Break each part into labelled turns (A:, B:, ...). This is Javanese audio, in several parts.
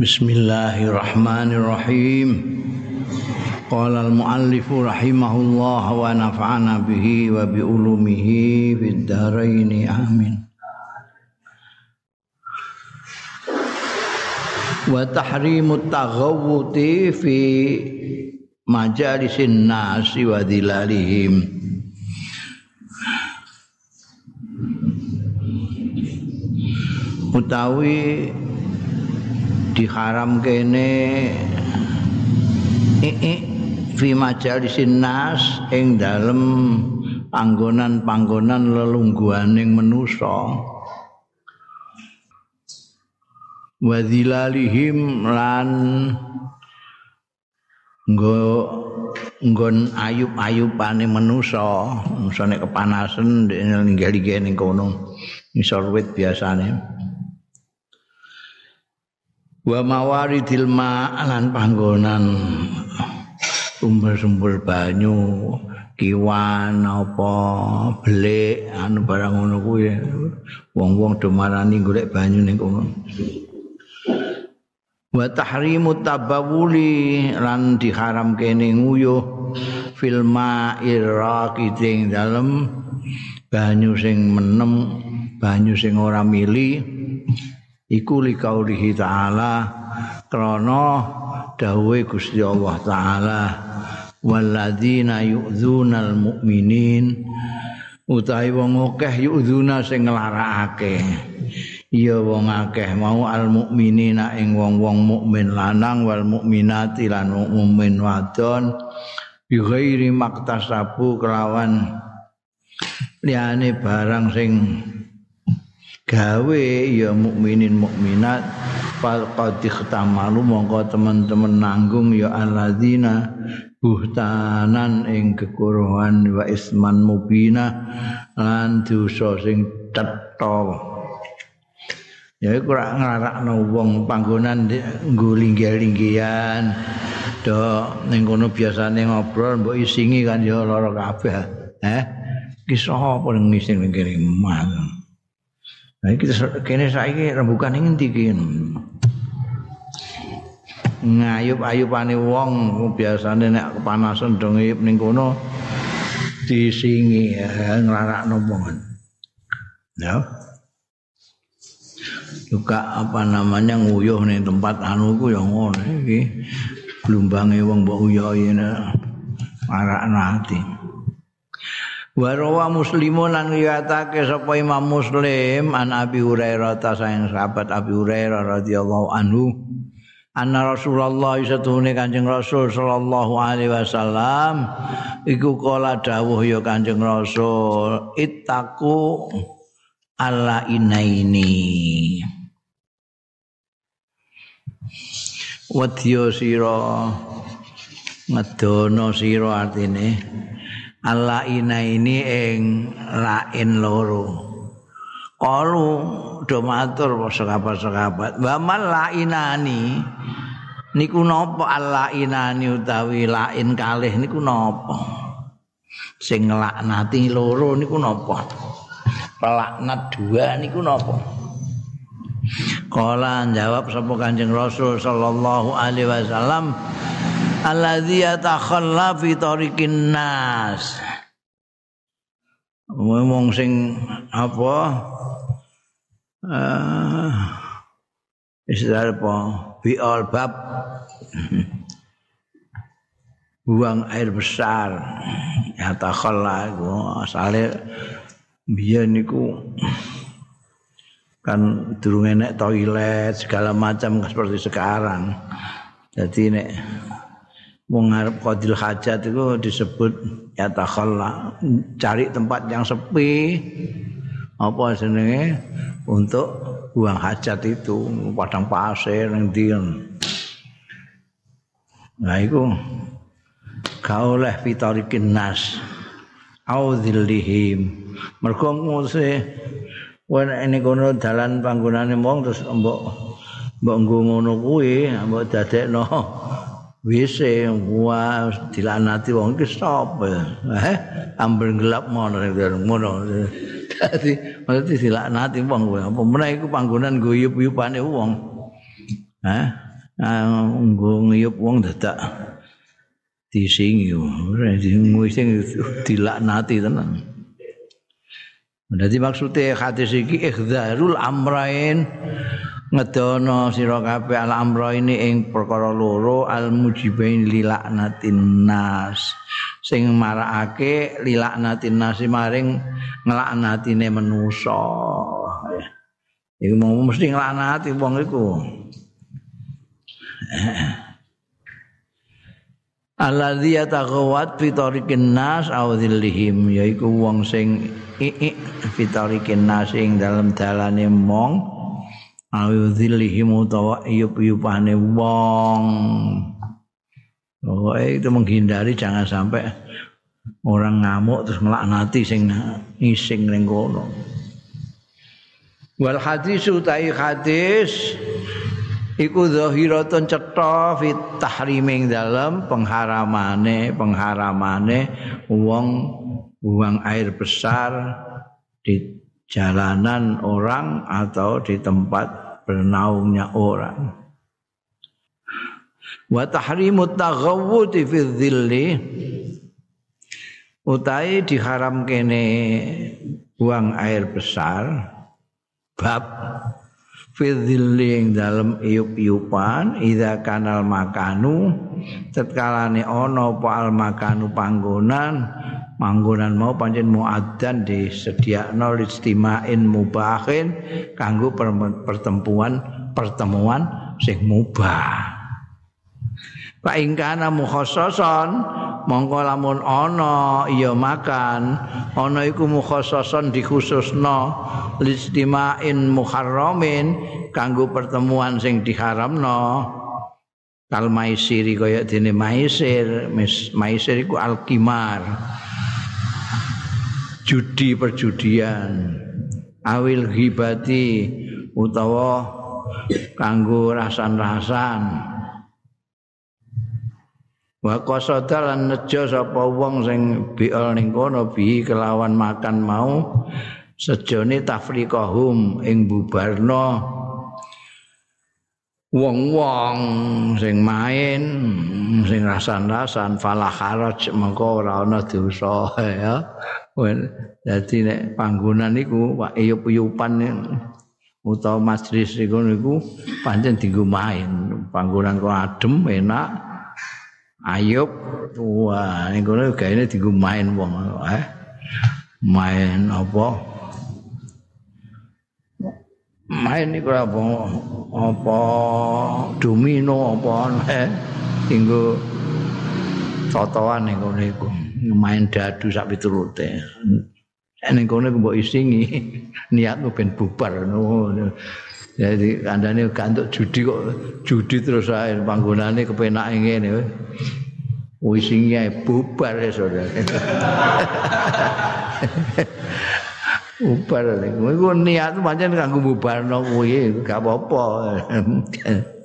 A: Bismillahirrahmanirrahim. Qala al-muallif rahimahullah wa nafa'ana bihi wa bi ulumihi fid dharain amin. Wa tahrimut taghawuti fi majalisin nasi wa dilalihim. Utawi diharam kene. Iki fi majalisin nas ing dalem panggonan-panggonan lelungguhaning manusa. Wadhilalihim lan nggo nggon ayub-ayubane manusa. Musane kepanasan ninggali ning kono isor wit biasane wa mawaridil ma'lan panggonan. Sumber-sumber banyu kiwan apa belik anu barang ngono kuwi. Wong-wong do marani golek banyu ning kono. Wa tahrimu tabawuli lan diharam kene nguyuh fil ma'ir raqiting dalem. Banyu sing menem banyu sing ora mili iku li kaulihi ta'ala krana dawuhe Gusti Allah taala walladzina yu'dzunal mu'minin utahe wong akeh yu'dzuna sing nglarakake. Ya wong akeh mau al mukminina ing wong-wong mukmin lanang wal mukminati lan mukmin wadon bi ghairi maktasabu kelawan liyane barang sing gawe ya mukminin mukminat. Fal qad ikhtamalu mongko teman-teman nanggung ya alladzina buhtanan ing kekuruhan wa isman mubina lan dosa sing cetha. Ya iku ora nglarakno wong panggonan nggo linggih-linggihan do ning kono biasane ngobrol mbok isingi kan ya lara kabeh. Eh kisah apa ning ngising ning kene Nah, kita kene saiki rembukan ing endi ki? Ngayup-ayupane wong biasane nek kepanasan do ngayup ning kono disingi ya, nglarakno wong. Ya. Juga apa namanya nguyuh ning tempat anu ku ya ngono iki. Blumbange wong mbok uyuh ngene. Marakno. Warawa muslimun lan riwayatake sapa Imam Muslim an Abi Hurairah ta sayang sahabat Abi Hurairah radhiyallahu anhu anna Rasulullah satune Kanjeng Rasul sallallahu alaihi wasallam iku kala dawuh ya Kanjeng Rasul ittaku alla inaini. Wadya sira ngedono sira artine Allah ina ini ing lain loro. Kalu do matur sekabat-sekabat. Wa mal lainani niku napa Allah inani utawi lain kalih niku napa? Sing nglaknati loro niku napa? Pelaknat dua niku napa? Kala jawab sapa Kanjeng Rasul sallallahu alaihi wasallam alladzi yatakhalla fi tariqin nas. Wong sing apa? Uh, istilah apa? Bi bab. Buang air besar. Yatakhalla iku. Asale biyen niku kan durung enek toilet segala macam seperti sekarang. Jadi nek wong arep qadil hajat itu disebut ya takhalla cari tempat yang sepi. Apa jenenge? Untuk buang hajat itu padang pasir ning ndi? Nah iku kauleh fitarikin nas audzillihim mergo nguse wen ini kono dalan panggonane wong terus mbok mbok ngono kuwi mbok dadekno wise wah dilanati wong iki sapa? Eh ambil gelap mono ngono. Dadi mesti dilanati wong kuwi apa meneh iku panggonan guyub-yubane wong? Eh nggo ngiyup wong dadak disingi. Ora sing dilaknati tenan. Dadi maksude hadis iki ikhdzarul amrain ngedono sira kabeh al amra ini ing perkara loro al mujibain lilaknatin nas. Sing marakake lilaknatin nas maring nglaknatine manusa iku mau mesti nglaknati wong iku. Alladzi yataghawat fi tariqin nas aw dhillihim yaiku wong sing fi tariqin nas ing dalem dalane mong aw dhillihim utawa iyup-iyupane wong Oh, itu menghindari jangan sampai orang ngamuk terus ngelaknati sing ngising ning kono. Wal hadis utai hadis iku zahiratun cetha fi tahriming dalam pengharamane pengharamane wong buang air besar di jalanan orang atau di tempat bernaungnya orang. Wa tahrimut taghawwud fi dhilli. Utai diharam kene buang air besar bab fidziling dalam iup-iupan ida kanal makanu tetkalane ono apa al makanu panggonan panggonan mau pancen muaddan disediakno istimain mubahin kanggo pertemuan pertemuan sing mubah. Pak ingkana mukhassasan mongko lamun ana iya makan ana iku mukhassasan dikhususno listimain muharramin kanggo pertemuan sing diharamno. Kal maisir kaya dene maisir maisir iku alkimar judi perjudian awil ghibati utawa kanggo rasan-rasan. Wa qasada lan nejo sapa wong sing biol ning kono bi kelawan makan mau sejone tafriqahum ing bubarno wong-wong sing main sing rasan-rasan falah haraj mengko ora ana dosa ya dadi nek panggonan iku Pak Iyup-iyupan utawa majlis iku niku pancen dienggo main. Panggonan kok adem enak Ayub ning kono gaene dienggo main wong eh. Main apa? Main iku apa apa domino apa eh. Dienggo totoan ning kono iku main dadu sak piturute ning kono mbok isingi niatmu ben bubar ngono Jadi kandane gak untuk judi kok judi terus ae panggonane kepenak ngene. Wis sing ae bubar ya saudara. bubar lek iku niat pancen kanggo bubarno kuwi gak apa-apa.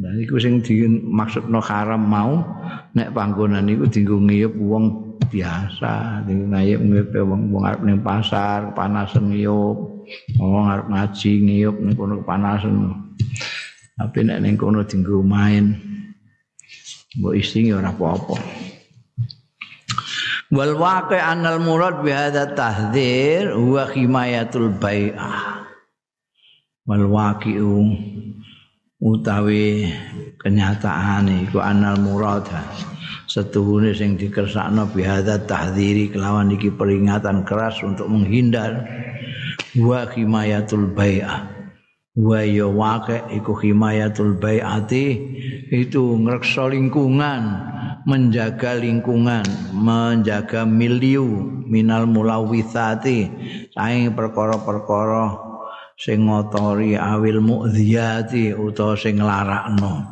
A: Nah iku sing dimaksudno haram mau nek panggonan iku dienggo ngiyup wong biasa, dienggo ngiyup wong wong arep ning pasar, panasan ngiyup. wong arep ngaji ngiyup ning kono kepanasan. Tapi nek ning kono dienggo main mbok isingi ora apa-apa. Wal waqi anal murad bi hadza tahdzir huwa himayatul bai'ah. Wal waqi'u utawi kenyataan iku anal murad. Setuhune sing dikersakno bi hadza tahdziri kelawan iki peringatan keras untuk menghindar. Wa himayatul bai'ah wa ya wake iku himayatul bai'ati itu ngreksa lingkungan menjaga lingkungan menjaga miliu minal mulawithati. Saing perkara-perkara sing ngotori awil mu'dhiyati utawa sing nglarakno.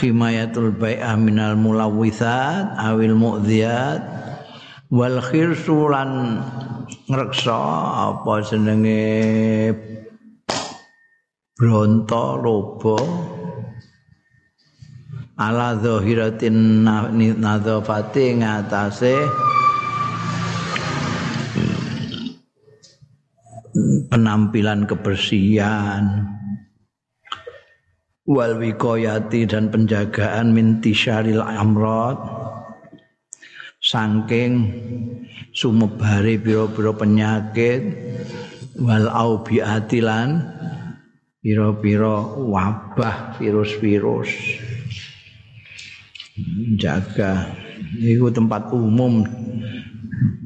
A: Himayatul bai'ah minal mulawithat awil mu'dhiyat wal khirsulan ngreksa apa jenenge bronto lobo ala zahiratin nadzafati ngatasé penampilan kebersihan wal wiqayati dan penjagaan minti syaril amrod saking sumebare pira-pira penyakit wal aubiatilan pira-pira wabah virus-virus. Jaga. Iku tempat umum.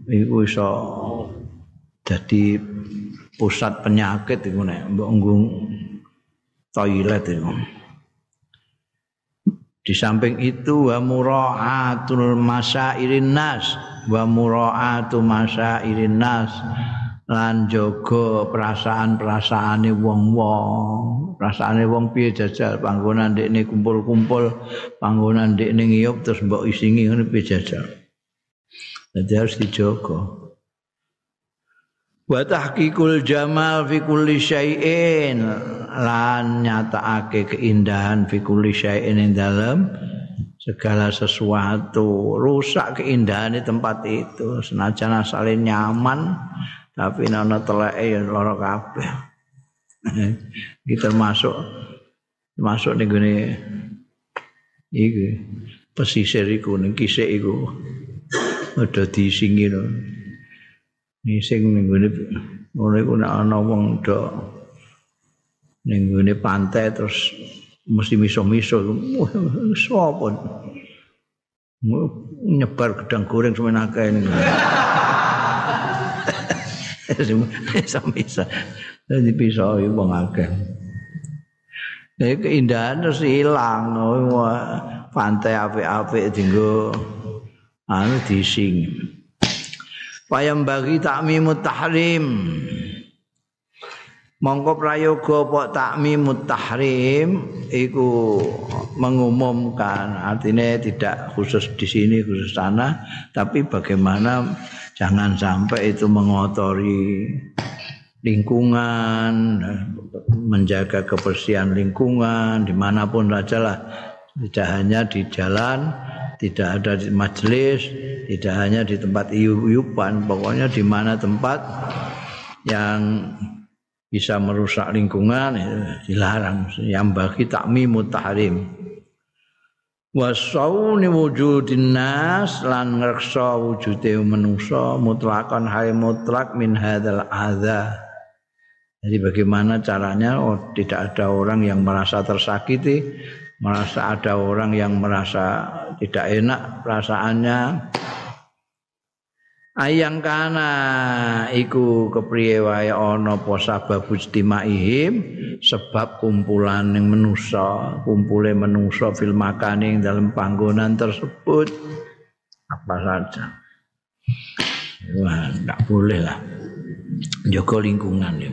A: Iku iso jadi pusat penyakit iku nek mbok toilet itu. Di samping itu wa mura'atul masairin nas wa mura'atu masairin nas lan jaga perasaan-perasaane wong-wong. Perasaane wong piye jajal panggonan ndekne kumpul-kumpul, panggonan ndekne ngiyup terus mbok isingi ngene piye jajal. Jadi harus dijogo. Wa tahqiqul jamal fi kulli syai'in. Lan nyatakake keindahan fi kulli syai'in ing dalem segala sesuatu. Rusak keindahan di tempat itu. Senajan asale nyaman tapi nana teleke ya lara kabeh. Iki termasuk termasuk ning gone iki pesisir iku ning kisik iku. Ada disingi Ini sing ning ngene ngono iku nek ana wong do ning ngene pantai terus mesti miso-miso. Sapa? Nyebar gedang goreng semen akeh ini miso-miso. Jadi pisau itu wong akeh. Jadi keindahan terus hilang pantai apik-apik tinggal anu dising Payam bagi takmimut tahrim. Mongko prayoga apa takmimut tahrim iku mengumumkan artinya tidak khusus di sini khusus sana tapi bagaimana jangan sampai itu mengotori lingkungan menjaga kebersihan lingkungan di mana pun saja lah tidak hanya di jalan tidak ada di majelis, tidak hanya di tempat iup-iupan, pokoknya di mana tempat yang bisa merusak lingkungan itu dilarang. Yang bagi takmimu tahrim. Wasauni wujudin nas lan ngreksa wujude manusa mutlakan hai mutlak min hadzal adza. Jadi bagaimana caranya oh tidak ada orang yang merasa tersakiti merasa ada orang yang merasa tidak enak perasaannya. Ayang kana iku kepriye wae ana apa sebab istimaihim sebab kumpulan ning manusa kumpule manusa fil makane dalam panggonan tersebut. Apa saja. Wah enggak boleh lah. Jaga lingkungan ya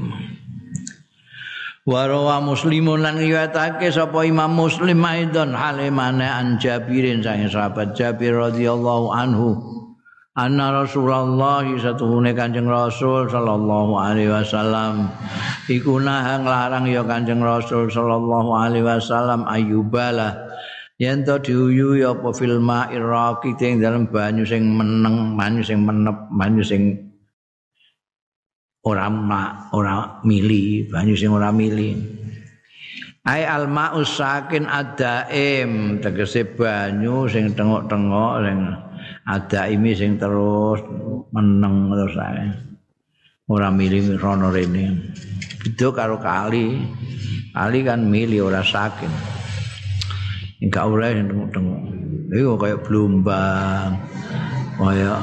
A: Warawa muslimun lan riwayatake sapa Imam Muslim aidon halimane an Jabirin sang sahabat Jabir radhiyallahu anhu. Anna Rasulullah satuhune Kanjeng Rasul sallallahu alaihi wasallam. Iku nahang larang ya Kanjeng Rasul sallallahu alaihi wasallam ayubala yen to diuyu ya apa fil ma'ir raqi dalam banyu sing meneng banyu sing menep banyu sing ora ma, ora mili banyu sing ora mili. Ai al ma'us sakin adaim tegese banyu sing tengok-tengok sing adaimi sing terus meneng terus ae. Ora mili rono rene. Itu karo kali. Kali kan mili ora sakin. Enggak oleh tengok-tengok. Iku kayak blumbang kaya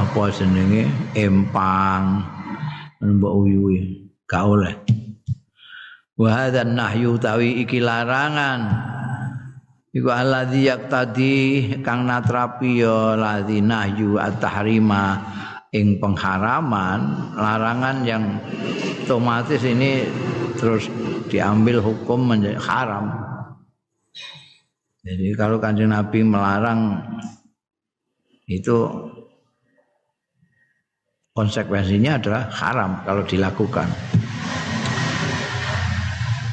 A: apa jenenge empang mbok uyuwi gak oleh. Wa hadzal nahyu tawi iki larangan. Iku alladzi yaqtadi kang natrapi ya ladzi nahyu at-tahrima. Ing pengharaman larangan yang otomatis ini terus diambil hukum menjadi haram. Jadi kalau kanjeng Nabi melarang itu konsekuensinya adalah haram kalau dilakukan.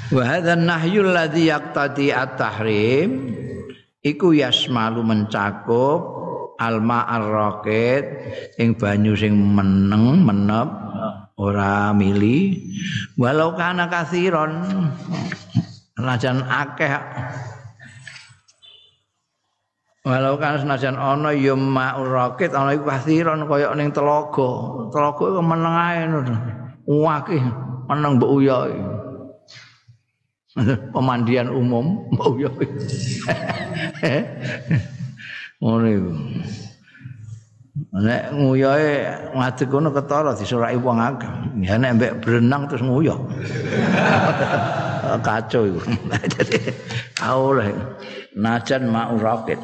A: Wa hadzal nahyu alladhi yaqtadi at-tahrim iku yasmalu mencakup alma ar-raqid ing banyu sing meneng menep ora mili walau kana kasiron senajan akeh walau kan senajan ana ya ma'ur rakit ana iku kasiron kaya ning telaga telaga iku meneng ae wakih meneng mbok uya pemandian umum mbok uya ngono iku Nek nguyohe ngadeg kono ketara disuraki wong akeh. Ya nek mbek berenang terus nguyoh. Kacau iku. Dadi aule najan mau roket.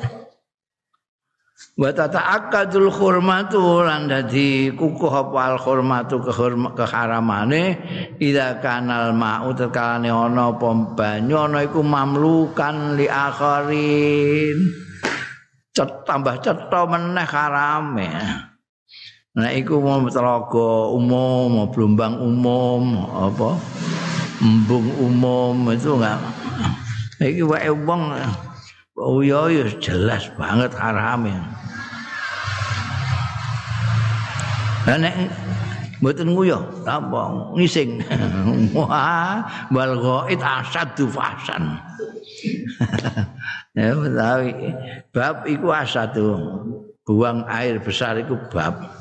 A: Wa tata'akkadul hurmatu lan dadi kukuh apa al hurmatu keharamane ida kanal ma'u tekalane ana apa banyu ana iku mamlukan li akharin. cet tambah cetha meneh harame. Nek iku mau telaga umum, mau umum, apa embung umum itu enggak. Iki wae wong oh ya jelas banget harame. Lah nek mboten nguyo, apa ngising. Wah, wal ghaid asadu fasan. ya betawi bab iku asatu buang air besar iku bab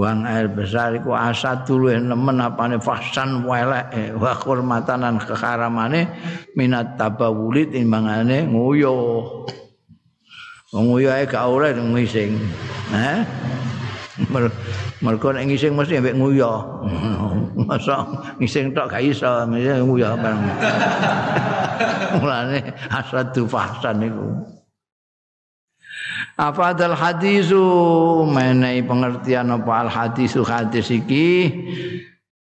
A: buang air besar iku asatu luwih nemen apane fasan welek eh, wa hormatanan keharamane minat tabawuli timbangane nguyo nguyo ae gak oleh ngising eh? Mergo nek ngising mesti ambek nguyo masa ngising tok gak iso nguyo bareng mulane asadu fahsan niku apa dal hadisu? Menai pengertian apa al hadisu hadis iki?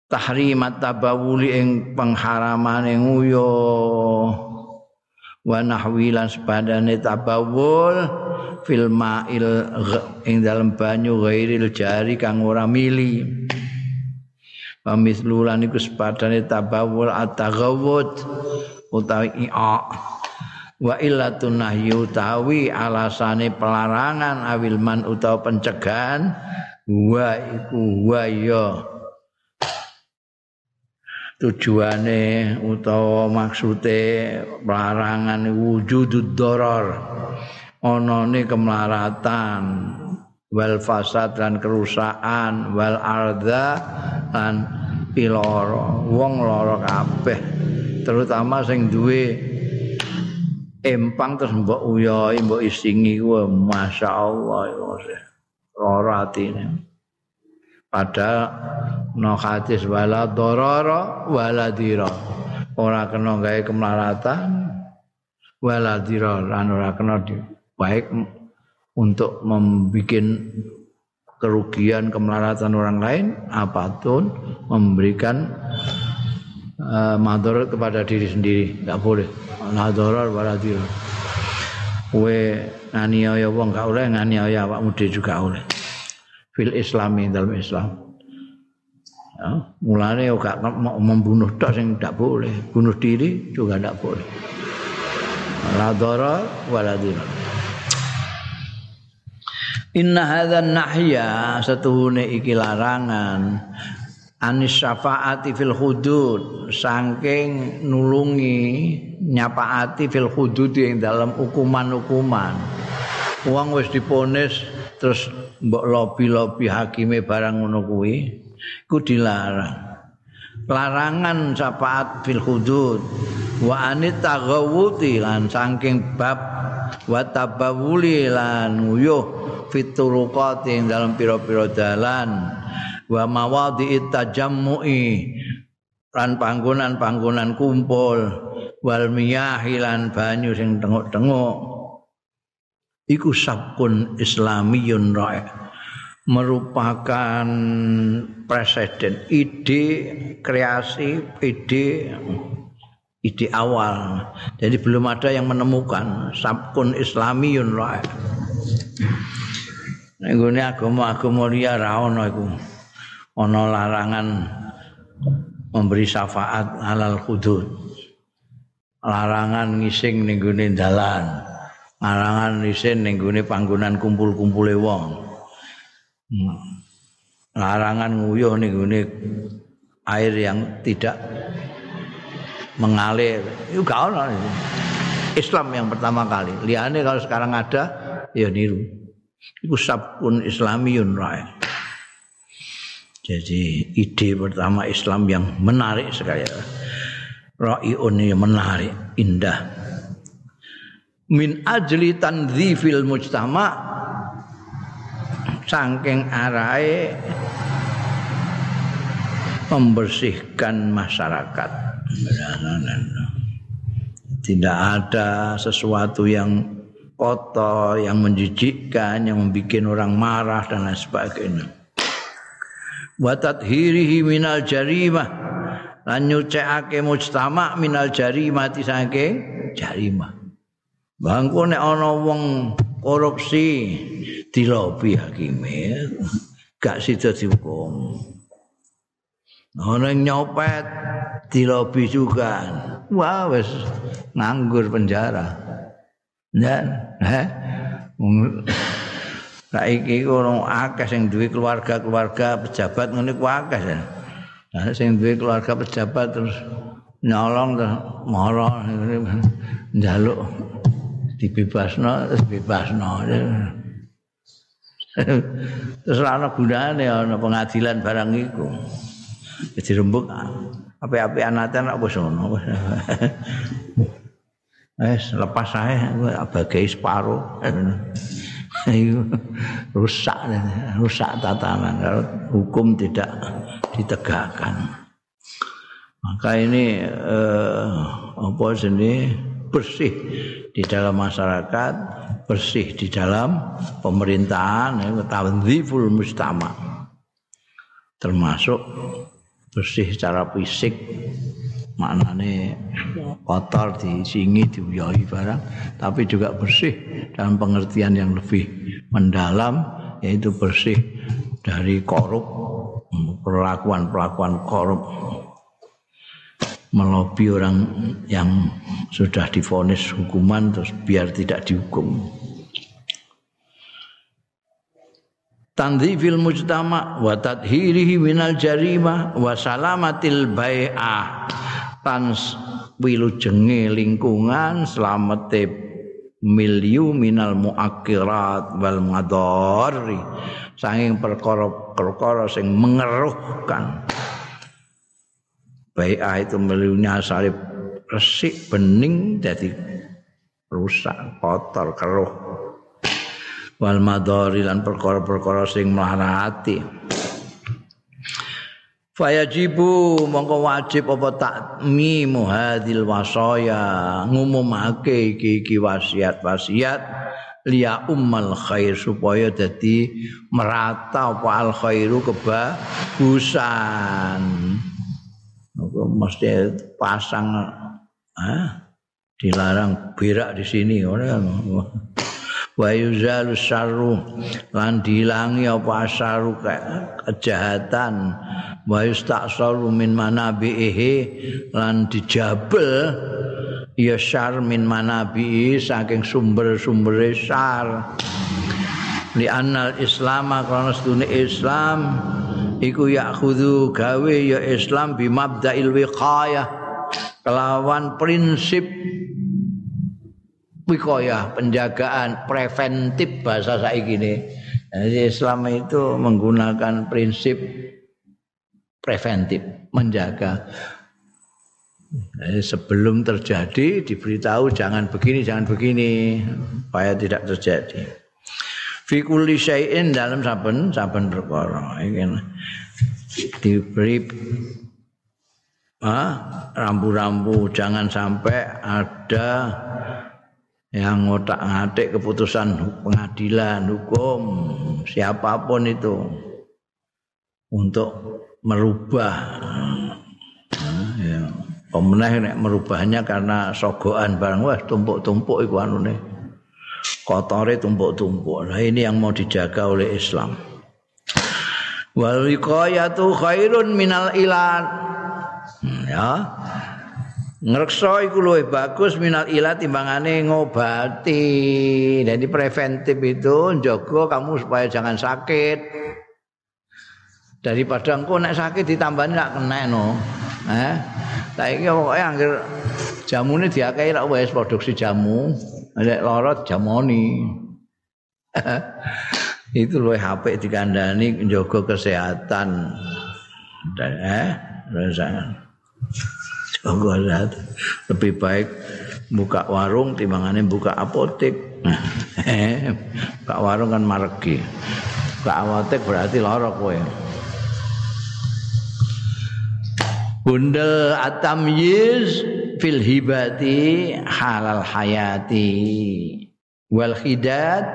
A: Tahrimat tabawuli ing pengharaman nguyo. Wa nahwilan sepadane tabawul fil ma'il ing dalam banyu ghairil jari kang ora mili. Pamislulan iku sepadane tabawul at-taghawud utawi i'a wa illatun nahyu tawi alasane pelarangan awil man utawa pencegahan wa iku wa ya. Tujuane utawa maksude pelarangan wujudud doror onone kemelaratan wal fasad dan kerusakan wal arda lan piloro wong loro kabeh terutama sing duwe empang terus mbok uyoi mbok isingi ku masyaallah ora atine. Padahal no hadis wala dororo wala dira. Ora kena gawe kemelaratan wala dira. Lan ora kena baik untuk membuat kerugian kemelaratan orang lain apapun memberikan uh, madharat kepada diri sendiri. Enggak boleh. Madharat wala dira kowe nganiaya wong enggak oleh nganiaya awakmu dhewe juga oleh. Fil islami dalam islam. Ya, mulane gak membunuh tok sing enggak boleh. Bunuh diri juga enggak boleh. La dara wala dira Inna hadzal nahya satuhune iki larangan anis syafaati fil hudud saking nulungi nyapaati fil hudud yang dalam hukuman-hukuman uang wis diponis terus mbok lobi-lobi hakime barang ngono kuwi iku dilarang. Larangan syafaat fil hudud wa anit taghawuti lan saking bab wa tabawuli lan nguyuh fituruqati dalam pira-pira dalan wa mawadhi tajammu'i lan panggonan-panggonan kumpul. Wal miyahi lan banyu sing tengok-tengok. Iku sabkun islamiyun ra'i merupakan presiden. Ide kreasi ide ide awal. Jadi belum ada yang menemukan. Sabkun islamiyun ra'i Nek agama-agama liya ra ono iku. Ana larangan memberi syafaat halal hudud larangan ngising ning gone dalan. Larangan ngising ning gone panggonan kumpul-kumpule wong. Hmm. larangan nguyuh ning air yang tidak mengalir. Itu gak ono. Islam yang pertama kali. Liane kalau sekarang ada ya niru. Itu sabun islamiyun rai jadi ide pertama Islam yang menarik sekali Ra'iun yang menarik indah. Min ajli tanzifil mujtama saking arahe membersihkan masyarakat. Tidak ada sesuatu yang kotor yang menjijikkan yang membuat orang marah dan lain sebagainya wa tathhirihi minal jarimah lan nyucekake mujtama minal jarimah saking jarimah Bangku nek ana wong korupsi dilobi hakime gak sida dihukum. Ana nyopet dilobi juga. Wah wis nganggur penjara. Ya, heh. Saiki ono akeh sing duwe keluarga-keluarga pejabat ngene ku akeh. Nah, sing duwe keluarga pejabat terus nyolong terus moro njaluk dibebasno terus bebasno terus ana gunane ana pengadilan barang iku. Jadi rembuk api-api anatan apa sono wes lepas saya bagai separuh rusak rusak tatanan. Kalau hukum tidak ditegakkan. Maka ini eh, apa sini bersih di dalam masyarakat, bersih di dalam pemerintahan, tanziful mustama. Termasuk bersih secara fisik, maknane kotor disingi diuyai barang, tapi juga bersih dalam pengertian yang lebih mendalam, yaitu bersih dari korup, perlakuan-perlakuan korup. Melobi orang yang sudah difonis hukuman terus biar tidak dihukum. Tanzifil mujtama wa tadhirihi minal jarima wa salamatil bai'ah tan wilujenge lingkungan selamete milyu minal muakirat wal madari sanging perkara-perkara sing mengeruhkan. Bai'ah itu meliunya asari resik bening jadi rusak kotor keruh. Wal madari lan perkara-perkara sing mlarati fayajibu mongko wajib apa takmi muhadil wasaya? Ngumumake iki iki wasiat-wasiat liya ummal khair supaya dadi merata apa al khairu kebagusan. Mesti pasang ah, dilarang berak di sini ora wa yuzalu syarru lan dilangi apa asaru kejahatan. Wa yusta'saru min manabihi lan dijabel ya syar min manabihi saking sumber-sumber syar. Li annal islama karena Islam iku yakhudhu gawe ya Islam bi mabda'il wiqayah kelawan prinsip wiqayah penjagaan preventif bahasa saiki ini. Jadi Islam itu menggunakan prinsip preventif menjaga. Jadi sebelum terjadi diberitahu jangan begini jangan begini supaya tidak terjadi. Fi kulli syai'in dalam saben saben perkara diberi ah, rambu-rambu jangan sampai ada yang ngotak ngatik keputusan pengadilan hukum siapa pun itu untuk merubah nah, ya. pemenang merubahnya karena sogoan barang wah tumpuk-tumpuk iku anune kotore tumpuk-tumpuk. Nah ini yang mau dijaga oleh Islam. Wal wiqayatu khairun minal ilan. Hmm, ya. Ngrekso iku luwih bagus minal ilat timbangane ngobati. Jadi preventif itu njogo kamu supaya jangan sakit. daripada engko nek sakit ditambani rak kena no. Eh? Saiki pokoke anggere jamune diakai rak wis produksi jamu. Nek lara jamoni. Itu luwih apik dikandani njaga kesehatan. Dan eh rasanya lebih baik buka warung timbangannya buka apotek. Buka warung kan margi. Buka apotek berarti lorok kowe. Bundel atamyiz fil hibati halal hayati. Wal khidad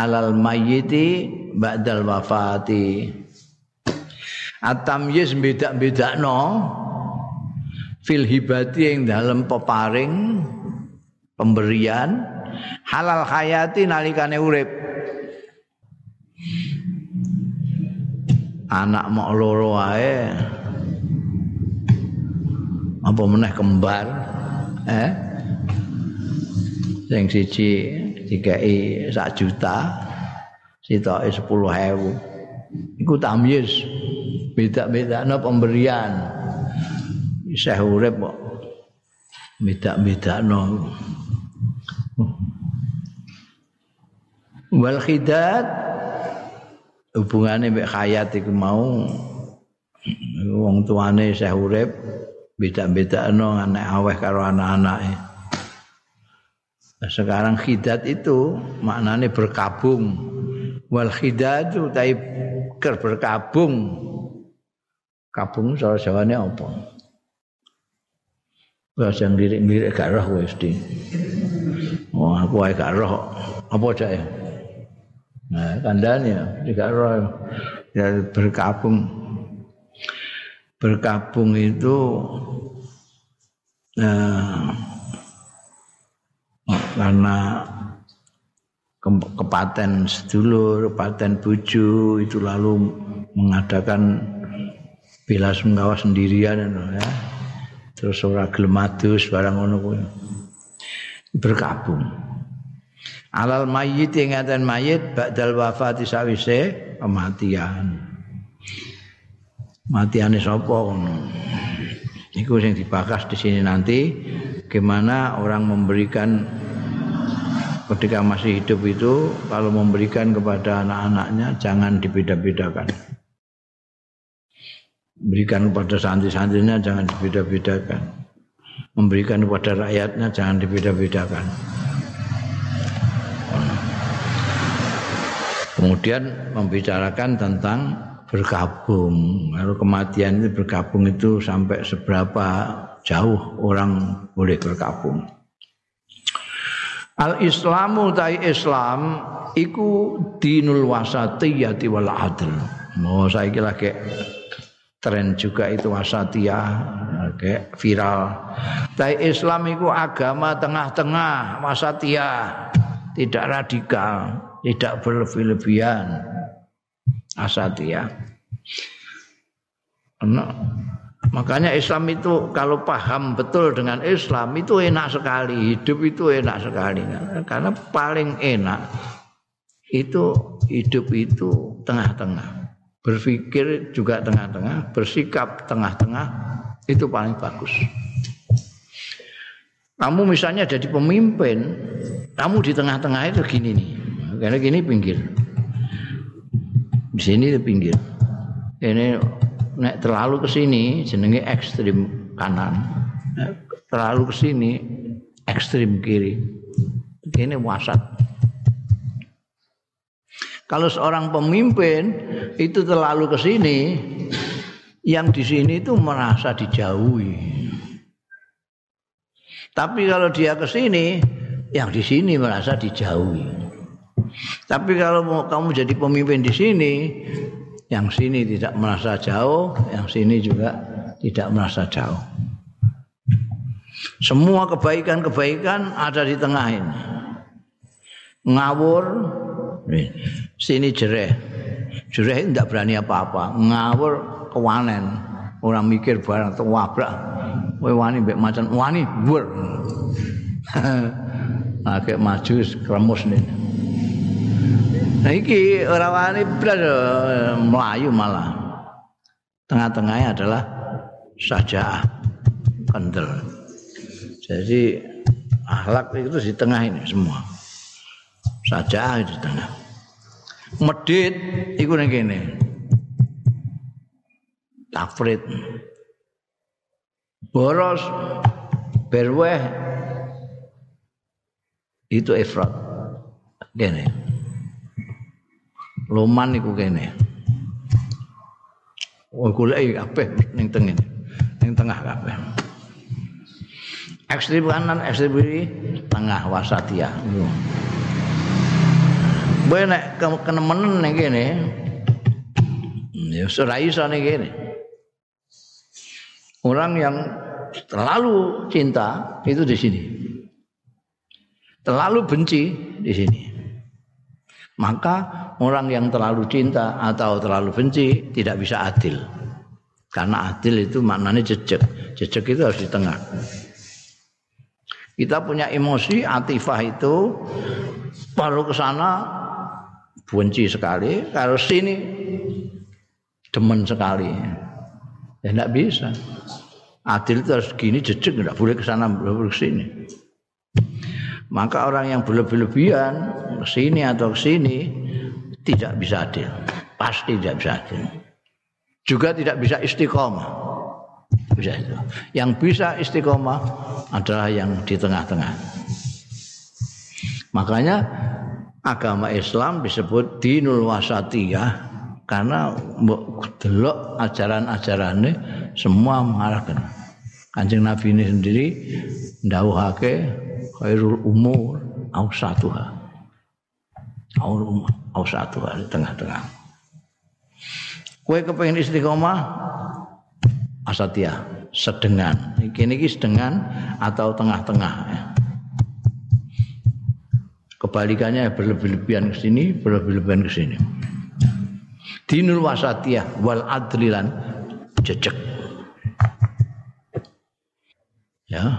A: alal mayyiti ba'dal wafati. Atamyiz beda-bedakno fil hibati yang dalam peparing pemberian halal hayati nalikane urip. Anak mau loro wae. Apa meneh kembar eh? Sing siji dikai sak juta sitoke 10.000 iku tamyiz beda-bedakno pemberian isih urip kok. Beda-bedakno wal khidat hubungane mek hayat iku mau. Wong tuane isih urip beda-bedakno anak aweh karo anak-anake. Sekarang khidat itu maknane berkabung. Wal khidat utai ker berkabung kabung cara jawane apa Bahasa yang lirik-lirik gak roh wis di. Oh, aku ae gak roh. Apa cak ya? Nah, kandani ya, gak roh. Ya berkabung. Berkabung itu nah, karena kepaten sedulur, kepaten buju itu lalu mengadakan bila sungkawa sendirian ya. Terus ora gelem adus barang ngono kuwi. Berkabung alal mayit ing ngaten mayit ba'dal wafati sawise kematian. Matiane sapa ngono? Iku sing dibakas di sini nanti gimana orang memberikan ketika masih hidup itu kalau memberikan kepada anak-anaknya jangan dibeda-bedakan Memberikan kepada santri-santrinya jangan dibeda-bedakan. Memberikan kepada rakyatnya jangan dibeda-bedakan. Kemudian membicarakan tentang bergabung. Kalau kematian itu bergabung itu sampai seberapa jauh orang boleh bergabung. Al Islamu tai Islam iku dinul wasatiyati wal adl. Mau saya lagi tren juga itu wasatiyah kayak viral. Tapi Islam itu agama tengah-tengah, wasatiyah, tidak radikal, tidak berlebih-lebihan. Asatiyah. Nah, makanya Islam itu kalau paham betul dengan Islam itu enak sekali, hidup itu enak sekali. Karena paling enak itu hidup itu tengah-tengah berpikir juga tengah-tengah, bersikap tengah-tengah itu paling bagus. Kamu misalnya jadi pemimpin, kamu di tengah-tengah itu gini nih, karena gini pinggir, di sini pinggir. Ini naik terlalu ke sini jenenge ekstrim kanan, terlalu ke sini ekstrim kiri. Ini wasat. Kalau seorang pemimpin itu terlalu ke sini, yang di sini itu merasa dijauhi. Tapi kalau dia ke sini, yang di sini merasa dijauhi. Tapi kalau mau kamu jadi pemimpin di sini, yang sini tidak merasa jauh, yang sini juga tidak merasa jauh. Semua kebaikan-kebaikan ada di tengah ini. Ngawur, Sini jereh. Jereh tidak berani apa-apa. Ngawur kewanen. Orang mikir barang terwabrak. Wah wani mbek macan wani wur. Agak maju kremus nih. Nah iki ora wani blas melayu malah. tengah-tengahnya adalah saja kendel. Jadi akhlak itu di tengah ini semua. Saja di tengah. Medit iku ning kene. Tafrid. Boros berweh itu ifrat. Kene. Loman iku kene. Oh golek kabeh ning tengah. Ning tengah kabeh. Ekstrim kanan, ekstrim tengah wasatia. Boleh nek kenemenen ning kene. Ya ora iso ning kene. Orang yang terlalu cinta itu di sini. Terlalu benci di sini. Maka orang yang terlalu cinta atau terlalu benci tidak bisa adil. Karena adil itu maknanya jejak. Jejak itu harus di tengah. Kita punya emosi atifah itu baru ke sana benci sekali, kalau sini demen sekali. Ya tidak bisa. Adil itu harus gini jejak, tidak boleh ke sana, boleh ke sini. Maka orang yang berlebih-lebihan ke sini atau ke sini tidak bisa adil. Pasti tidak bisa adil. Juga tidak bisa istiqomah. Bisa itu. Yang bisa istiqomah adalah yang di tengah-tengah. Makanya agama Islam disebut dinul wasatiyah karena delok ajaran-ajarannya semua mengarahkan. Kanjeng Nabi ini sendiri ndawuhake khairul umur ausatuha umur ausatuha di tengah-tengah kue kepengen istiqomah asatia sedengan ini ini sedengan atau tengah-tengah ya. Kebalikannya berlebih-lebihan ke sini berlebih-lebihan ke sini. Dinul wasatiyah wal adlilan jejak ya.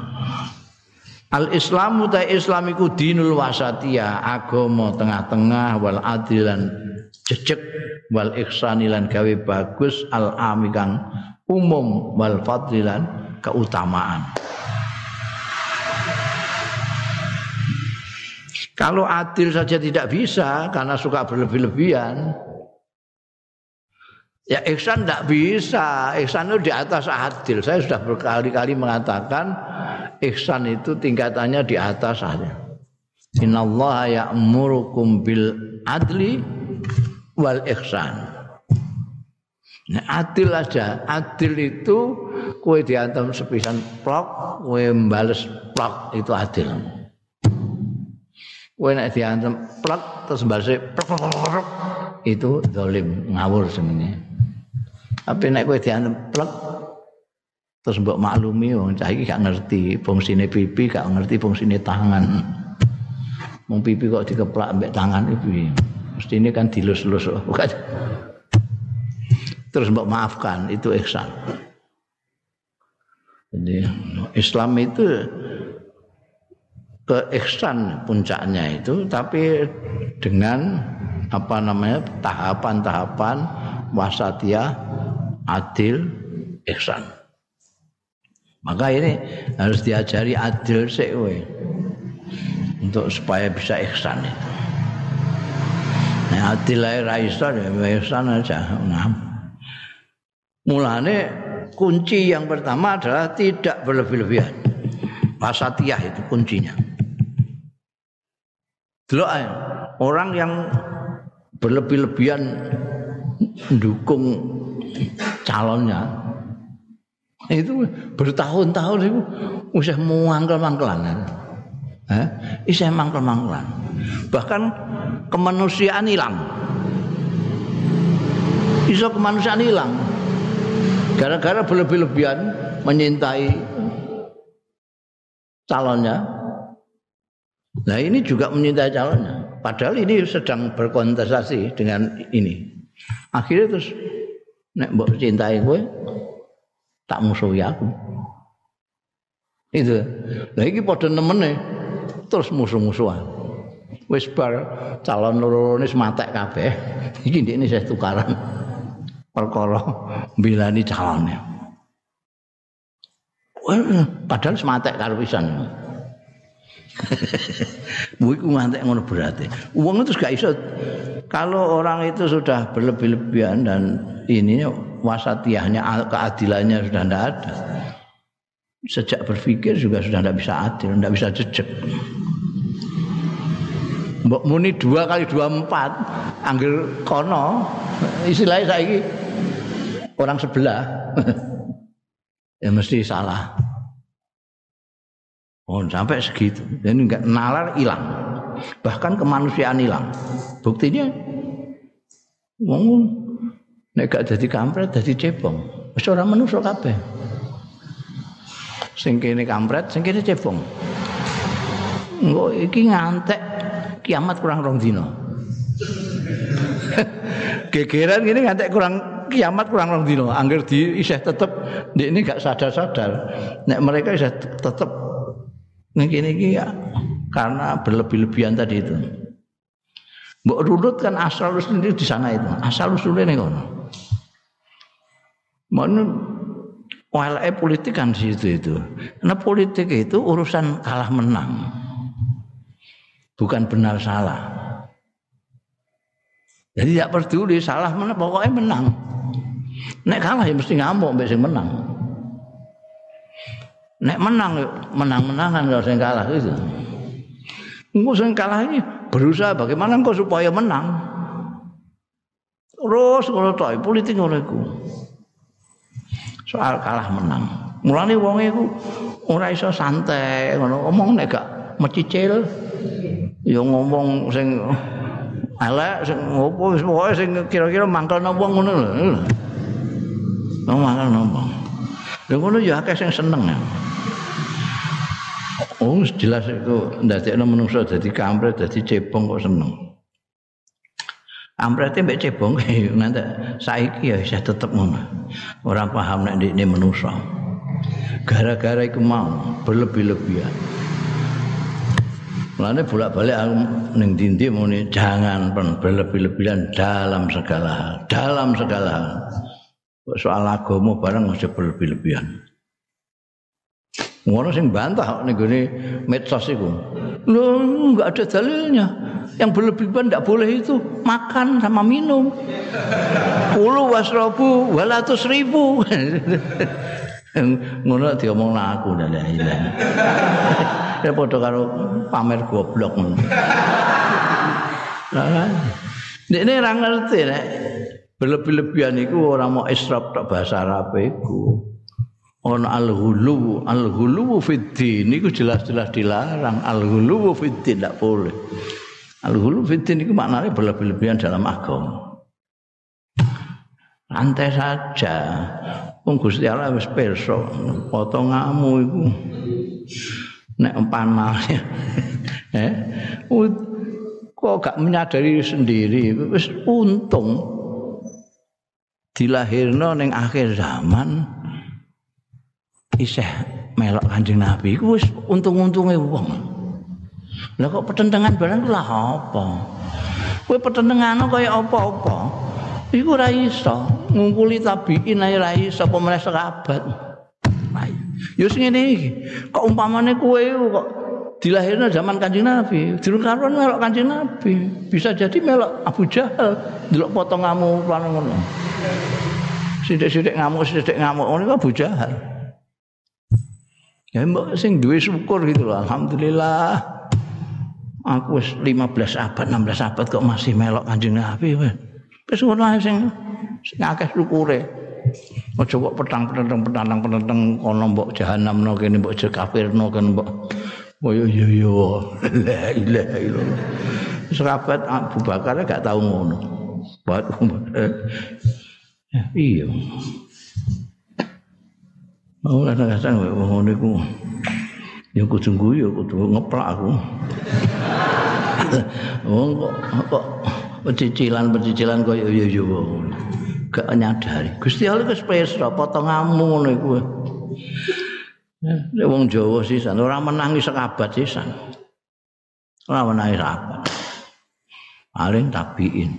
A: Al Islamu ta Islam iku dinul wasatiyah, agama tengah-tengah wal adilan jejeg wal ihsanilan gawe bagus al amikang umum wal fadlilan keutamaan. Kalau adil saja tidak bisa karena suka berlebih-lebihan, Ya ihsan tidak bisa. Ihsan itu di atas adil. Saya sudah berkali-kali mengatakan ihsan itu tingkatannya di atas saja. Innallaha ya'murukum bil adli wal ihsan. Nah, adil aja. Adil itu kue diantem sepisan plok, kue mbales plok itu adil. Kue nek diantem plok terus plok, itu zalim ngawur sebenarnya. Tapi nek kowe dianemplek terus mbok maklumi wong cah iki gak ngerti fungsine pipi, gak ngerti fungsine tangan. Wong pipi kok dikeplak mbek tangan iki Mesti ini kan dilus-lus bukan. Terus mbok maafkan itu ihsan. Jadi Islam itu ke ihsan puncaknya itu tapi dengan apa namanya tahapan-tahapan wasatiyah adil ihsan maka ini harus diajari adil sih untuk supaya bisa ihsan itu. Nah, adil aja raisa ya ihsan aja. Nah. mulane kunci yang pertama adalah tidak berlebih-lebihan. Wasatiyah itu kuncinya Delok orang yang berlebih-lebihan mendukung calonnya itu bertahun-tahun itu usah mangkel-mangkelan eh isih mangkel-mangkelan. Bahkan kemanusiaan hilang. Iso kemanusiaan hilang. Gara-gara berlebih-lebihan menyintai calonnya nah ini juga menyintai calonnya. Padahal ini sedang berkontestasi dengan ini. Akhirnya terus nek mbok cintai kowe tak musuhi aku. Itu. Lah iki padha nemene terus musuh-musuhan. Wis bar calon loro-loro matek kabeh. Iki ndekne saya tukaran. Perkara bilani calonnya. Padahal sematek karo pisan. Bu iku ngantek ngono berarti. Wong itu gak iso kalau orang itu sudah berlebih-lebihan dan ini wasatiahnya keadilannya sudah tidak ada. Sejak berpikir juga sudah tidak bisa adil, tidak bisa jejak. Mbok muni dua kali dua empat, anggil kono, istilahnya saya orang sebelah, ya mesti salah. Oh, sampai segitu. Dan enggak nalar hilang. Bahkan kemanusiaan hilang. Buktinya wong nek gak dadi kampret dadi cebong. Wis ora manusa kabeh. Sing kene kampret, sing kene cebong. Engko iki ngantek kiamat kurang rong dino. Gegeran gini ngantek kurang kiamat kurang rong dino. Angger di isih tetep ini gak sadar-sadar. Nek mereka isih tetep Niki ya karena berlebih-lebihan tadi itu. Mbok runut kan asal usul di sana itu. Asal usulnya nih kono. Mana WLE politik kan di situ itu. Karena politik itu urusan kalah menang. Bukan benar salah. Jadi tidak peduli salah mana pokoknya menang. Nek kalah ya mesti ngamuk mbek menang. Nek menang menang-menangan kalau sing kalah itu. Engko sing kalah ini berusaha bagaimana engkau supaya menang. Terus kalau tok politik ngono iku. Soal kalah menang. Mulane wong iku ora iso santai ngono omong nek gak mecicil ya ngomong sing elek sing opo wis pokoke sing kira-kira mangkelno wong ngono lho. Ngomong mangkelno wong. Lha ngono ya akeh sing seneng ya. Oh, jelas itu ndadekno menungso dadi kampret, dadi cebong kok seneng. Kampret mbek cebong nanti saiki ya isih tetep ngono. Ora paham nek ndekne menungso. Gara-gara iku mau berlebih-lebihan. Mulane bolak-balik aku ning dindi muni jangan berlebih-lebihan dalam segala hal, dalam segala hal. Soal agama barang mesti berlebih-lebihan. Ngono sing bantah ning gone medsos iku. Lho enggak ada dalilnya. Yang berlebihan tidak boleh itu makan sama minum. Puluh wasrobu walatus ribu. Ngono diomong aku dan lain-lain. Ya padha karo pamer goblok ngono. Lah ini ra ngerti nek berlebih-lebihan iku ora mau israf tok bahasa Arab iku. Ana al-ghulu al-ghulu fiddin. Niku jelas-jelas dilarang. Al-ghulu fiddin tidak boleh. Al-ghulu fiddin niku maknanya berlebih-lebihan dalam agama. Santai saja. Wong Gusti Allah wis pirsa potonganmu iku. Nek panalnya eh kok gak menyadari sendiri? Wis untung dilahirno ning akhir zaman isih melok Kanjeng Nabi iku wis untung-untunge wong. Lah kok pertentangan barang lah apa? Kowe pertentangan kaya apa-apa. Iku ora iso ngumpuli tabiin ae ora iso apa meneh sahabat. Ya sing ngene iki. Kok umpamane kowe kok dilahirno zaman Kanjeng Nabi, durung karuan melok Kanjeng Nabi. Bisa jadi melok Abu Jahal, delok potonganmu ngono. Sithik-sithik ngamuk, sithik ngamuk ngono Abu Jahal. Ya mbok sing duwe syukur gitu loh. Alhamdulillah. Aku wis 15 abad, 16 abad kok masih melok Kanjeng Nabi wis. Wis ngono ae sing sing akeh syukure. Aja kok petang-petang petang petang kono mbok jahanamno kene mbok kafirno kan mbok Oh iya iya iya. La ilaha illallah. Sahabat Abu Bakar gak tahu ngono. Buat iya. Oh, kadang-kadang wong ngono iku. Ya kudu guyu, kudu ngeplak aku. Wong kok kok pecicilan-pecicilan koyo yo yo gak nyadari. Gusti Allah wis pesra potonganmu ngono iku. Ya, wong Jawa sisan ora menangi sekabat sisan. Ora menangi sekabat. Paling tabiin.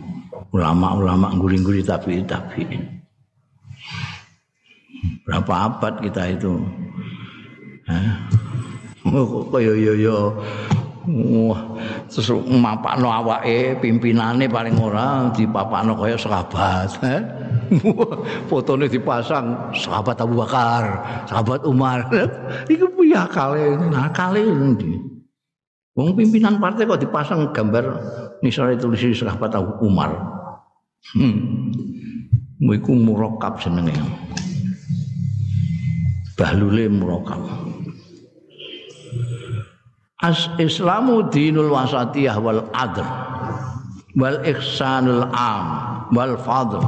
A: Ulama-ulama guring-guring tabiin tabiin. Berapa abad kita itu kaya yo yo Wah, terus mapakno awake pimpinane paling ora dipapakno kaya sahabat. Fotone dipasang sahabat Abu Bakar, sahabat Umar. Iku punya kale, nah kale ndi? Wong pimpinan partai kok dipasang gambar nisare tulis sahabat Abu Umar. Hmm. Iku murakab jenenge. Bahlule murakab. As Islamu dinul wasatiyah wal adl wal ihsanul am wal fadl.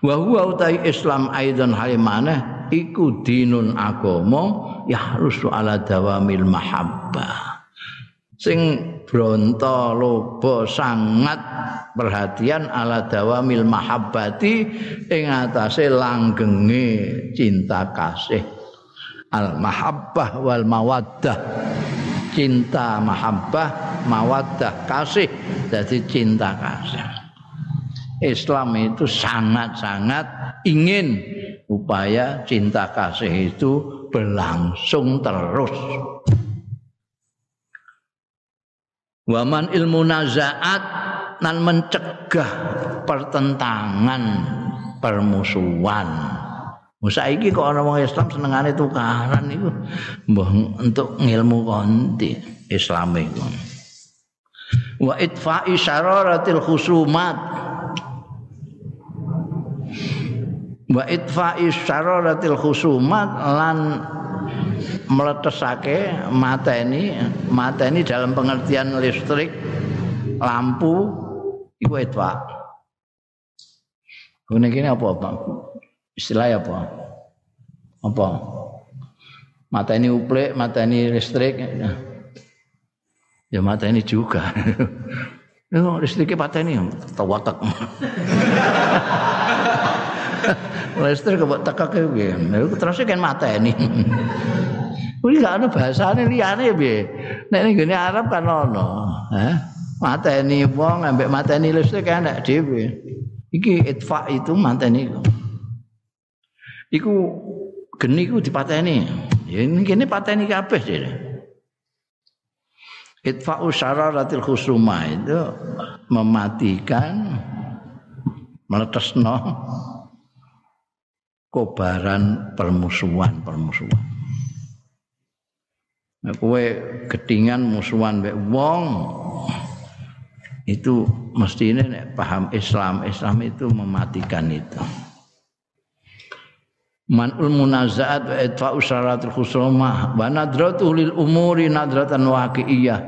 A: Wa huwa utai Islam aidan halimane iku dinun agama yahrusu ala dawamil mahabbah. Sing bronto lobo sangat perhatian ala dawamil mahabbati ing atase langgenge cinta kasih. Al mahabbah wal mawaddah. Cinta mahabbah mawaddah kasih jadi cinta kasih. Islam itu sangat-sangat ingin upaya cinta kasih itu berlangsung terus waman ilmu nazaat dan mencegah pertentangan permusuhan Saiki kok ana wong Islam senengane tukaran iku mbah untuk ngilmu konti Islam iku. Wa itfa'i syararatil khusumat. Wa itfa'i syararatil khusumat lan meletesake mata ini mata ini dalam pengertian listrik lampu itu etwa ini gini apa apa istilah apa? Apa? Mata ini uplek mata ini listrik. Ya mata ini juga listriknya mata ini tawatak listrik kok tekak piye? Terus kan mata ini. Kuwi gak ada bahasane liyane piye. Nek ning gene Arab kan ono. Hah? Mata ini wong ambek mata ini listrik enak dhewe. Iki itfa itu mata ini. iku geni iku dipateni. Ya ini kene pateni kabeh dhewe. Itfa'u syararatil khusuma itu mematikan meletesno kobaran permusuhan-permusuhan. Nah, kowe gedingan musuhan mbek wong itu mestine nek paham Islam, Islam itu mematikan itu. manul munazaat wa itfa'u syaratul khusumah wa nadratu lil umuri nadratan waqi'iyah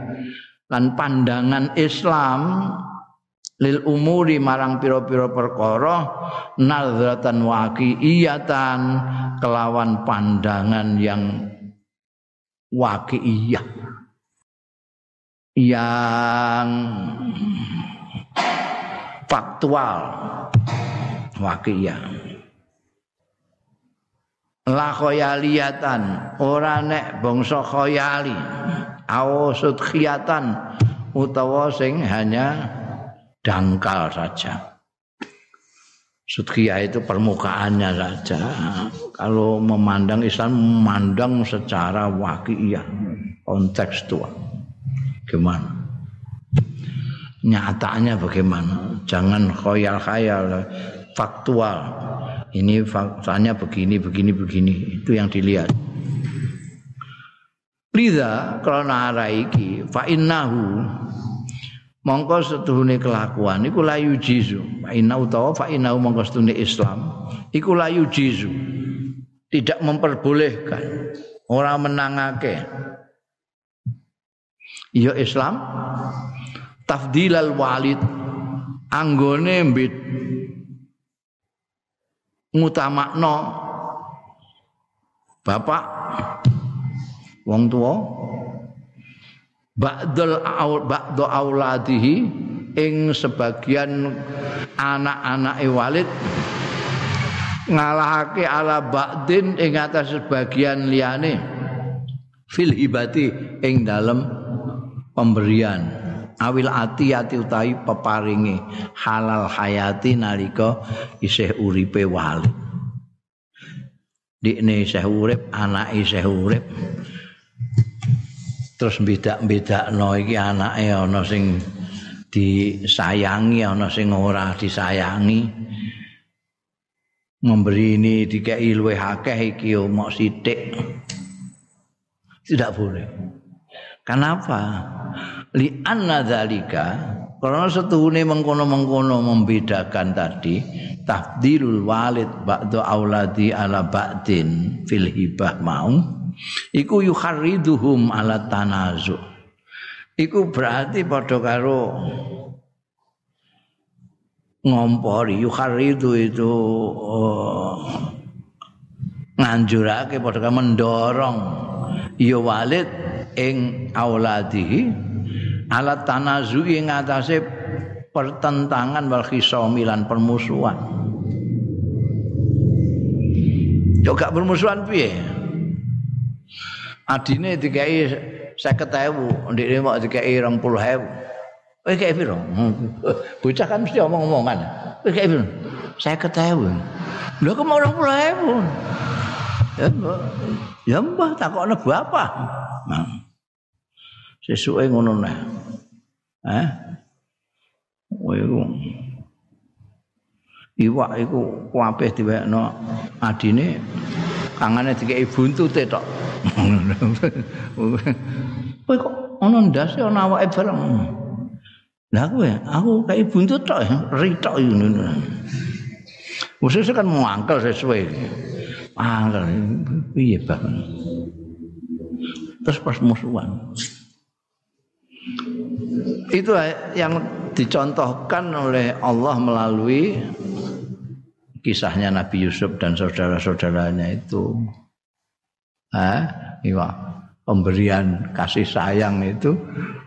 A: lan pandangan Islam lil umuri marang pira-pira perkara nadratan waqi'iyatan kelawan pandangan yang waqi'iyah yang faktual. Waqi'iyah la khoyaliatan ora nek bangsa khoyali. Awasud khiyatan utawa sing hanya dangkal saja Sudkhiyah itu permukaannya saja. Kalau memandang Islam memandang secara wakiyah, kontekstual. Gimana? Nyatanya bagaimana? Jangan khayal-khayal, faktual ini faktanya begini begini begini itu yang dilihat Liza karena araiki fa innahu mongko setuhune kelakuan iku layu jizu fa inna utawa fa innahu mongko setuhune Islam iku layu jizu tidak memperbolehkan orang menangake. Ya Islam tafdilal walid anggone mbit ngutamakno bapak wong tua ba'dul ba'du auladihi ing sebagian anak-anak Walid ngalahake ala ba'din ing atas sebagian liyane fil hibati ing dalem pemberian. Awil ati ati utahi peparingi halal hayati nalika isih uripe wali dikne Syekh Urip anake Syekh Urip terus bedak-bedakno iki anake ana sing disayangi ana sing ora disayangi. Memberi ini dikei luwih akeh iki mok sithik. Tidak boleh. Kenapa? Li anna dzalika karena setuhune mengkono-mengkono membedakan tadi tafdilul walid ba'da auladi ala ba'din fil hibah mau iku yuharriduhum ala tanazu. Iku berarti padha karo ngompori. Yuharridu itu oh, nganjurake padha karo mendorong ya walid ing auladi ala tanazu ing atase pertentangan wal khisamilan permusuhan. Juga bermusuhan piye? Adine dikai 50.000 ndekne mok dikai 20.000 kowe kae piro? Bocah kan mesti omong-omongan. Kowe kae piro? 50.000 lho kok mau 20.000 ya mbah ya mbah takokne bapak nah sesuke ngono nah. Eh kowe iwak iku kabeh diwekno adine kangane dikeki buntute tok Kowe kok ana ndase ana awake bareng. Lah kowe aku kayak buntut tok ritok ngono. Khusus kan mangkel sesuai. Mangkel piye bang. Terus pas musuhan. Itu yang dicontohkan oleh Allah melalui kisahnya Nabi Yusuf dan saudara-saudaranya itu. Eh, iya, pemberian kasih sayang itu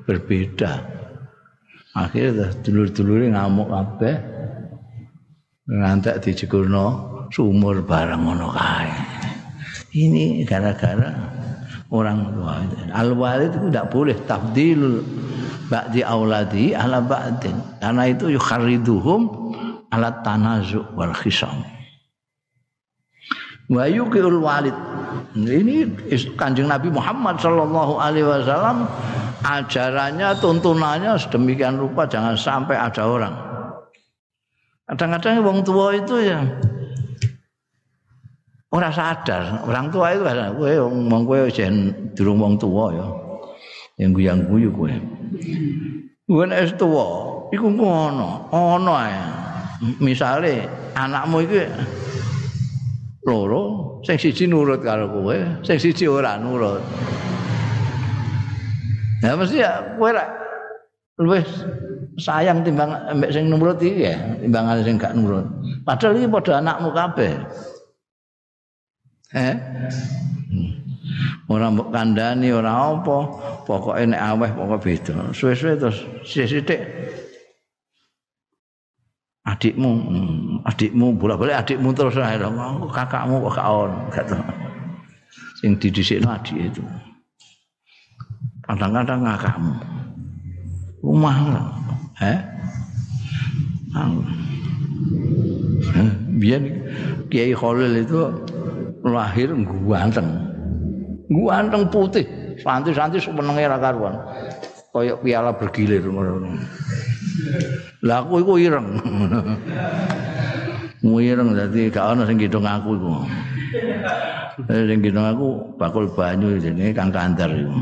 A: berbeda. Akhirnya dulur-dulure ngamuk kabeh. Ngantek dijekurno sumur bareng ngono kae. Ini gara-gara orang tua. Al-walid itu tidak boleh tabdilul ba'di auladi ala ba'din. Karena itu yukhariduhum ala tanazu wal khisam. Wa yuqil walid ini kanjeng Nabi Muhammad Shallallahu Alaihi Wasallam ajarannya tuntunannya sedemikian rupa jangan sampai ada orang. Kadang-kadang wong tua itu ya orang sadar. Orang tua itu ada kowe wong kowe jen durung wong tua ya yang guyang guyu kowe kowe es tua iku ngono ono ya misale anakmu iki loro sing siji nurut karo kowe, sing siji ora nurut. Ya mesti ya kowe ra luwih sayang timbang mbek sing nurut iki ya, timbang sing gak nurut. Padahal iki padha anakmu kabeh. Eh? Ora mbok kandhani ora apa, pokoke nek aweh pokok beda. Suwe-suwe terus sithik adikmu hmm, adikmu bolak-balik adikmu terus ae kakakmu kok gak on? Gak tau. Sing didhisikno adik itu. Kadang-kadang kakakmu. Rumah eh biar Kiai Khalil itu lahir ganteng. Ganteng putih. Santai-santai ra karuan kayak piala bergilir ngono Lah aku iku ireng. Ireng dadi gak ana sing ngitung aku iku. Sing ngitung aku bakul banyu jenenge Kang Kanter iku.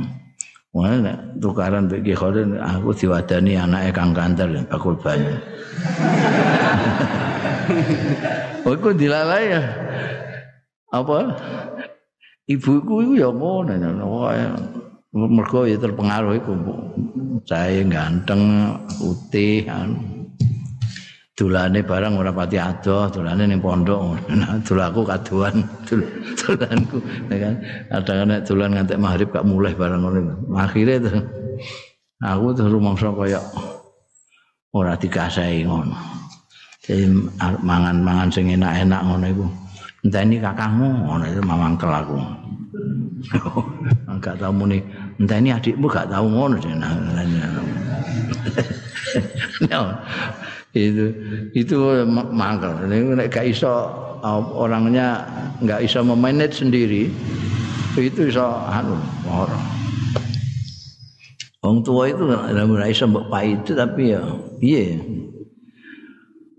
A: Wah tukaran mbek Ki aku diwadani anake Kang Kanter bakul banyu. Oh iku dilalai ya. Apa? Ibuku iku ya ngono. Mergo ya terpengaruh iku saya ganteng putih anu. Dolane barang ora pati adoh dolane ning pondok. Dolaku kaduan dolanku kan? Kadang nek dolan ngantek maghrib gak mulai barang ngono akhire aku tuh rumangsa kaya ora dikasai ngono. Mangan-mangan sing enak-enak ngono iku. Enteni kakangmu ngono itu mamangkel aku Enggak tahu muni, entah ini adikmu gak tahu ngono itu itu mangkel. Nek gak iso orangnya nggak iso memanage sendiri itu iso anu orang Wong tua itu ora iso mbok itu tapi ya piye.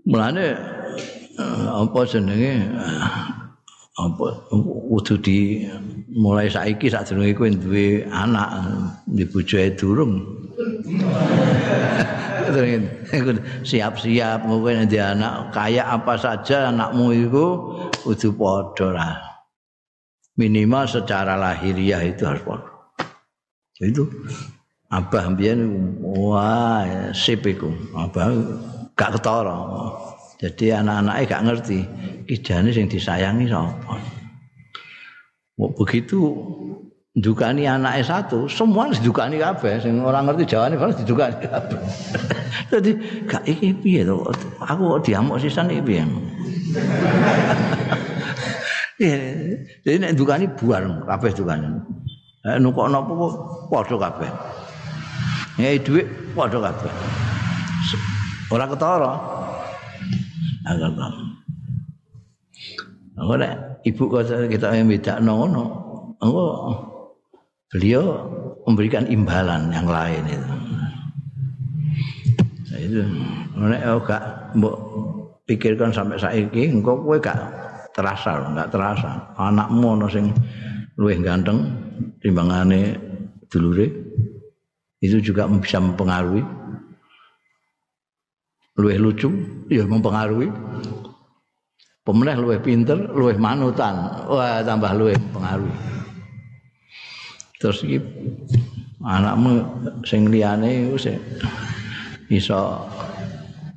A: Mulane eh, apa jenenge apa kudu di mulai saiki sadurunge kowe duwe anak di bojoe durung. siap-siap mungkin di anak kayak apa saja anakmu itu kudu padha lah. Minimal secara lahiriah itu harus padha. Itu Abah mbiyen wah sip iku. Abah gak ketara. Jadi anak-anaknya gak ngerti kijane sing disayangi sapa. Begitu dukani anaknya satu, semua didukani kabeh sing orang ngerti jawane harus didukani kabeh. Dadi gak iki piye to? Aku kok diamuk sisan iki piye? Jadi nek dukani buar kabeh dukani. Nek nukokno apa padha kabeh. Nyai dhuwit padha kabeh. Ora ketara. Agak Ora ibu kok kita yang beda ngono. Oh, beliau memberikan imbalan yang lain itu. Nah, itu oh, gak mbok pikirkan sampai saiki engko kowe gak terasa enggak terasa anakmu ono sing luwih ganteng timbangane dulure itu juga bisa mempengaruhi luwih lucu ya mempengaruhi. Pemenah luwih pinter luwih manutan. Wah tambah luwih mempengaruhi. Terus iki anakmu sing liyane sing iso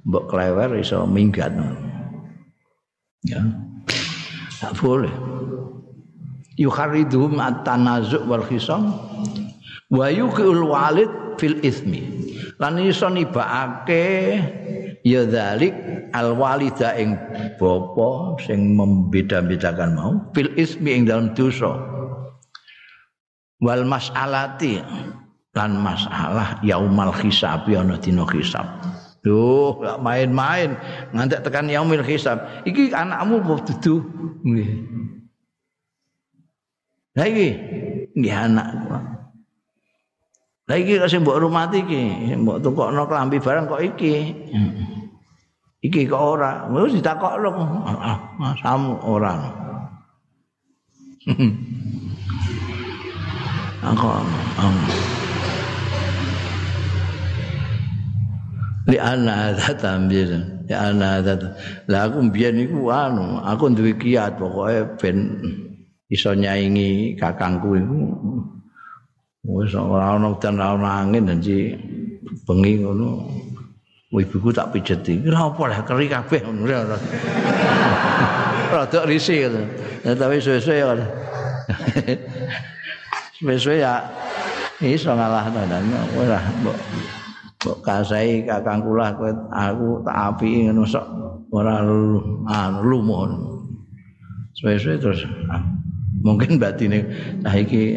A: mbok klewer iso minggat. Ya. Tak boleh. Yukharidhum at-tanazu' wal khisam wa yuqul walid fil ismi lan iso nibakake ya dzalik al walida ing bapa sing membeda-bedakan mau fil ismi ing dalam dosa wal mas'alati lan masalah yaumal hisab ana dina hisab Duh, gak main-main ngantek tekan yaumil hisab. Iki anakmu kok dudu. Nggih. Lah iki nggih anakku. Lah iki sing mbok rumati iki, mbok tukokno klambi barang kok iki. Iki kok ora, wis ditakokno. Ah, samu ora. Aku li ana tambir li ana ada lah aku mbiyen iku anu aku duwe kiat pokoke ben iso nyaingi kakangku iku wis ora ana udan ora ana angin janji bengi ngono. Ibuku tak pijeti. Lha apa lah keri kabeh ngono ora rada risih tapi suwe-suwe ya. Suwe ya iso ngalahno dan ora mbok mbok kasai kakang kula kowe aku tak api ngono sok ora anu lumuh suwe-suwe terus ah, mungkin batine saiki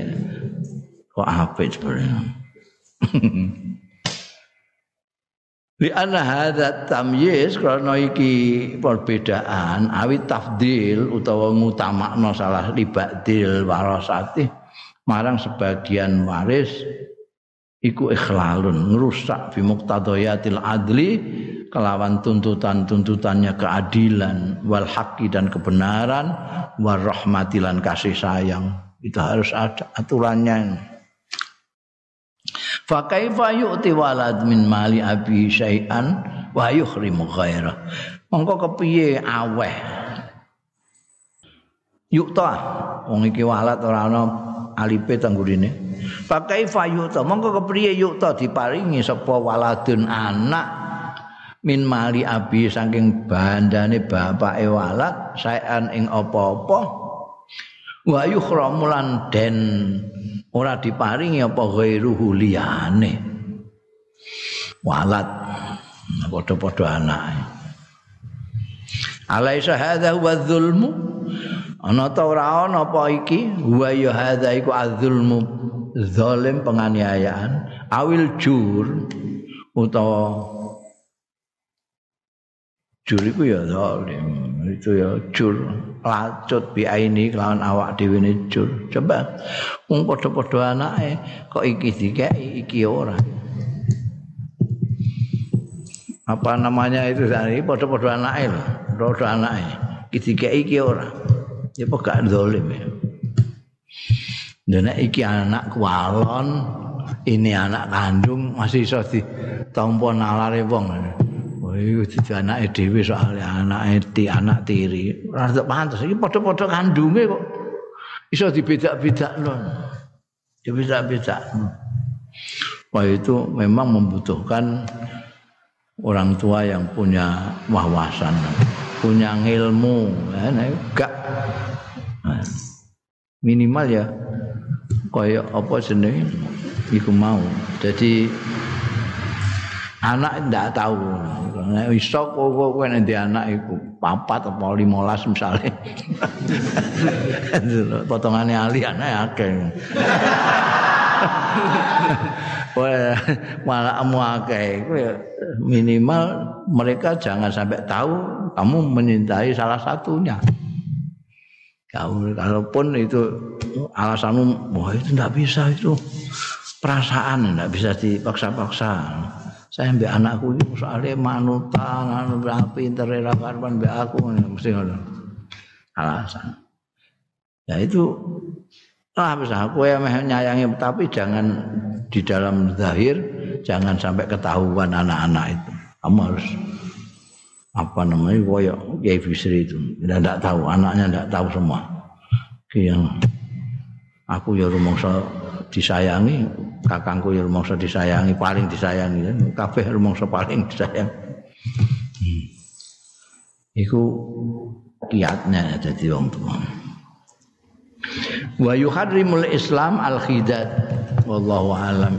A: kok apik sebenarnya Li anna hadza tamyiz karena iki perbedaan awit tafdil utawa ngutamakno salah libadil warasati marang sebagian waris iku ikhlalun ngerusak fi muqtadayatil adli kelawan tuntutan-tuntutannya keadilan wal dan kebenaran war rahmatilan kasih sayang. Itu harus ada aturannya fa kaifa yu'ti walad min mali abi syai'an wa yuhrimu ghaira. Mongko kepiye aweh? Yukta wong iki walad ora ana alipe tanggurine pakai fayuta mongko kepriye yukta diparingi sapa waladun anak min mali abi saking bandane bapake walad saean ing apa-apa wa yukhramulan den ora diparingi apa ghairuhu liyane. Walad padha-padha anake. Alaisa hadza huwa dzulmu? Ana ta ora ana apa iki? Wa ya hadza iku adzulmu zalim penganiayaan. Awil jur utawa jur iku ya zalim itu ya jur lacut bi aini kelawan awak dhewe ne jur. Coba wong padha-padha anake kok iki dikeki iki ora? Apa namanya itu tadi? Padha-padha anake lho padha anake. Iki dikeki iki ora? Ya kok gak zalim ya? Dene iki anak kualon, ini anak kandung masih iso ditampa nalare wong. Iku dadi anake dhewe soalé anake ti anak tiri. Ora pantes iki padha-padha kandunge kok iso dibedak-bedakno. Dibedak-bedakno. Wah itu memang membutuhkan orang tua yang punya wawasan, punya ilmu, enggak minimal ya kaya apa jenenge iku mau. Jadi anak ndak tahu nek iso kok kowe nek anak iku papat apa 15 misale potongane ali anak akeh Wah, malah amu akeh minimal mereka jangan sampai tahu kamu menyintai salah satunya. Kamu kalaupun itu alasanmu, wah itu tidak bisa itu perasaan tidak bisa dipaksa-paksa. Saya mbak anakku itu soalnya manutan anu pinter ra karuan mbak aku. Mesti ngono. Alasan. Ya itu lah bisa. Aku yang menyayangi tapi jangan di dalam zahir jangan sampai ketahuan anak-anak itu. Kamu harus apa namanya koyok Kiai Bisri itu. Tidak tahu anaknya tidak tahu semua. Yang aku ya rumangsa disayangi kakangku ya rumangsa disayangi paling disayangi. Kabeh rumangsa paling disayang hmm. iku kiatnya jadi wong tua wa yuharrimul islam al khidat wallahu alam